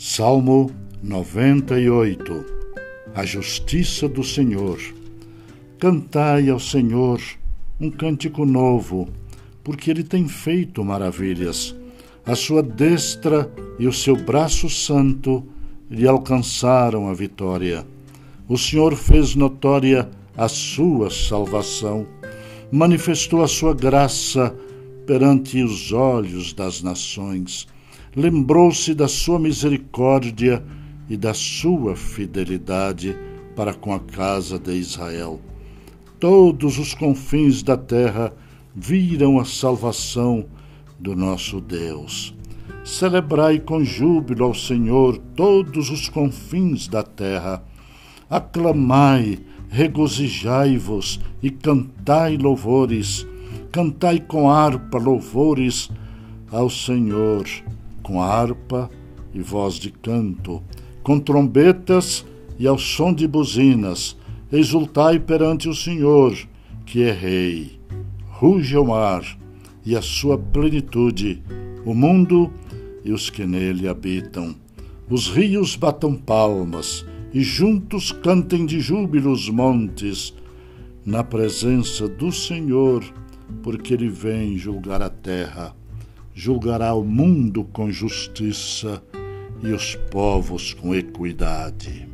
Salmo 98 A justiça do Senhor. Cantai ao Senhor um cântico novo, porque ele tem feito maravilhas. A sua destra e o seu braço santo lhe alcançaram a vitória. O Senhor fez notória a sua salvação, manifestou a sua graça perante os olhos das nações lembrou-se da sua misericórdia e da sua fidelidade para com a casa de Israel. Todos os confins da terra viram a salvação do nosso Deus. Celebrai com júbilo ao Senhor todos os confins da terra. Aclamai, regozijai-vos e cantai louvores. Cantai com harpa louvores ao Senhor com harpa e voz de canto, com trombetas e ao som de buzinas, exultai perante o Senhor, que é Rei. Ruge o mar e a sua plenitude, o mundo e os que nele habitam. Os rios batam palmas e juntos cantem de júbilo os montes, na presença do Senhor, porque ele vem julgar a terra julgará o mundo com justiça e os povos com equidade.